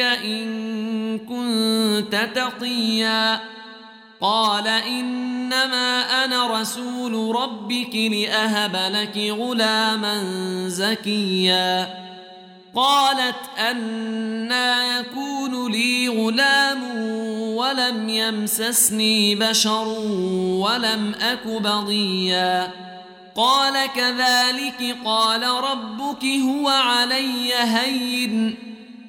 إن كنت تقيا. قال إنما أنا رسول ربك لأهب لك غلاما زكيا. قالت أنا يكون لي غلام ولم يمسسني بشر ولم أك بغيا. قال كذلك قال ربك هو علي هين.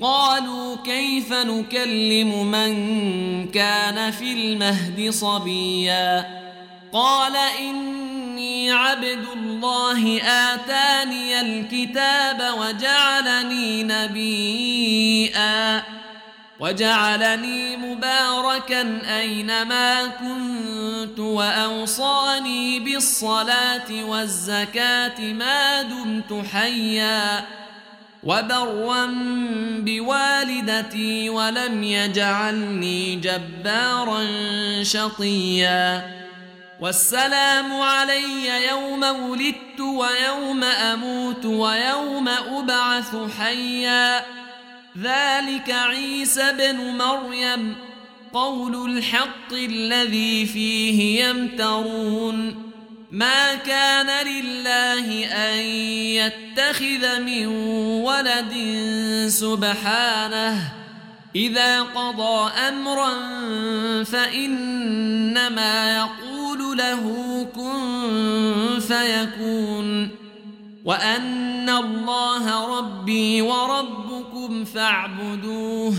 قالوا كيف نكلم من كان في المهد صبيا؟ قال إني عبد الله آتاني الكتاب وجعلني نبيئا وجعلني مباركا أينما كنت وأوصاني بالصلاة والزكاة ما دمت حيا. وبرا بوالدتي ولم يجعلني جبارا شقيا. والسلام علي يوم ولدت ويوم أموت ويوم أبعث حيا. ذلك عيسى بن مريم قول الحق الذي فيه يمترون. ما كان لله أن يتخذ من ولد سبحانه. إذا قضى أمرا فإنما يقول له كن فيكون. وأن الله ربي وربكم فاعبدوه.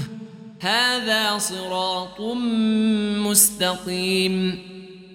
هذا صراط مستقيم.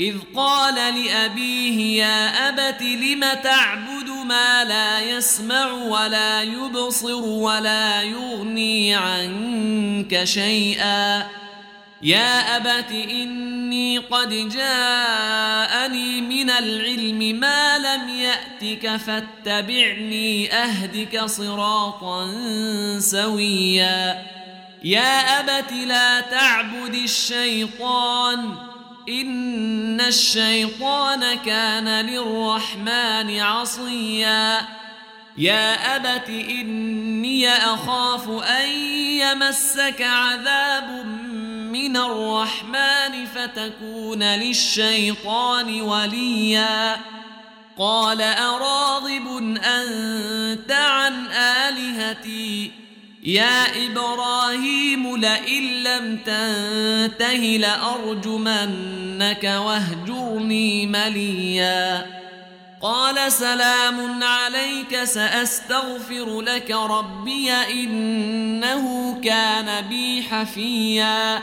إذ قال لأبيه يا أبت لم تعبد ما لا يسمع ولا يبصر ولا يغني عنك شيئا؟ يا أبت إني قد جاءني من العلم ما لم يأتك فاتبعني أهدك صراطا سويا. يا أبت لا تعبد الشيطان إن الشيطان كان للرحمن عصيا. يا أبت إني أخاف أن يمسك عذاب من الرحمن فتكون للشيطان وليا. قال أراغب أنت عن آلهتي؟ يا إبراهيم لئن لم تنته لأرجمنك واهجرني مليا. قال سلام عليك سأستغفر لك ربي إنه كان بي حفيا.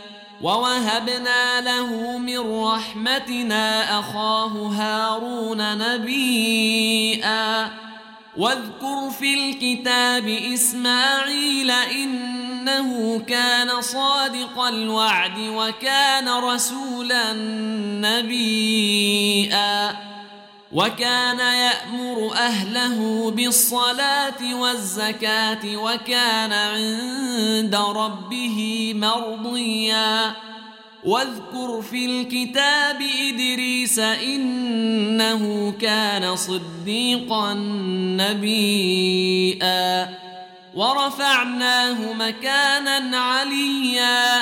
ووهبنا له من رحمتنا أخاه هارون نبيئا. واذكر في الكتاب إسماعيل إنه كان صادق الوعد وكان رسولا نبيئا. وكان يأمر أهله بالصلاة والزكاة وكان عند ربه مرضيا. واذكر في الكتاب إدريس إنه كان صديقا نبيئا ورفعناه مكانا عليا.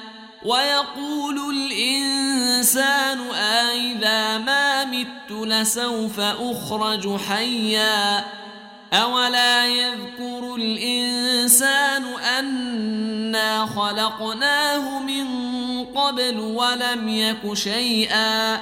ويقول الإنسان أإذا ما مت لسوف أخرج حيا أولا يذكر الإنسان أنا خلقناه من قبل ولم يك شيئا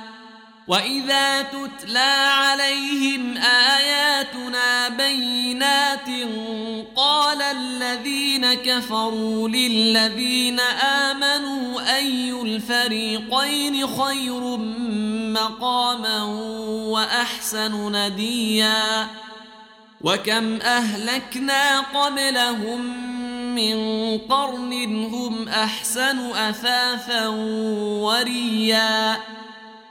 واذا تتلى عليهم اياتنا بينات قال الذين كفروا للذين امنوا اي الفريقين خير مقاما واحسن نديا وكم اهلكنا قبلهم من قرن هم احسن اثاثا وريا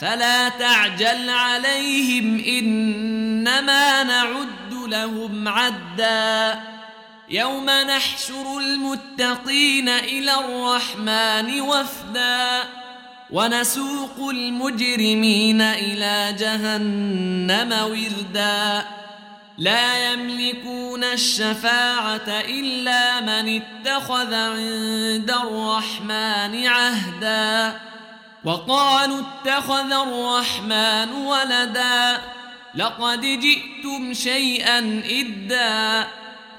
فلا تعجل عليهم إنما نعد لهم عدا. يوم نحشر المتقين إلى الرحمن وفدا. ونسوق المجرمين إلى جهنم وردا. لا يملكون الشفاعة إلا من اتخذ عند الرحمن عهدا. وقالوا اتخذ الرحمن ولدا لقد جئتم شيئا إدا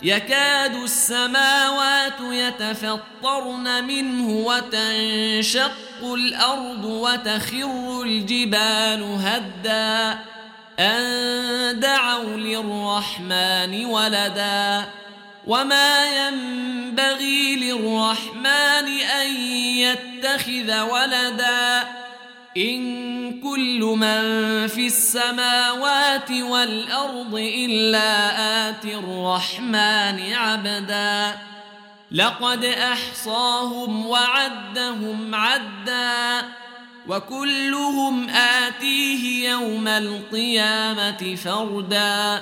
يكاد السماوات يتفطرن منه وتنشق الأرض وتخر الجبال هدّا أن دعوا للرحمن ولدا وما ينبغي للرحمن أن يتخذ ولدا إن كل من في السماوات والأرض إلا آتي الرحمن عبدا لقد أحصاهم وعدهم عدًّا وكلهم آتيه يوم القيامة فردا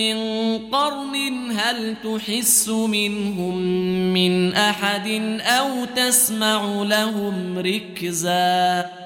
من قرن هل تحس منهم من أحد أو تسمع لهم ركزاً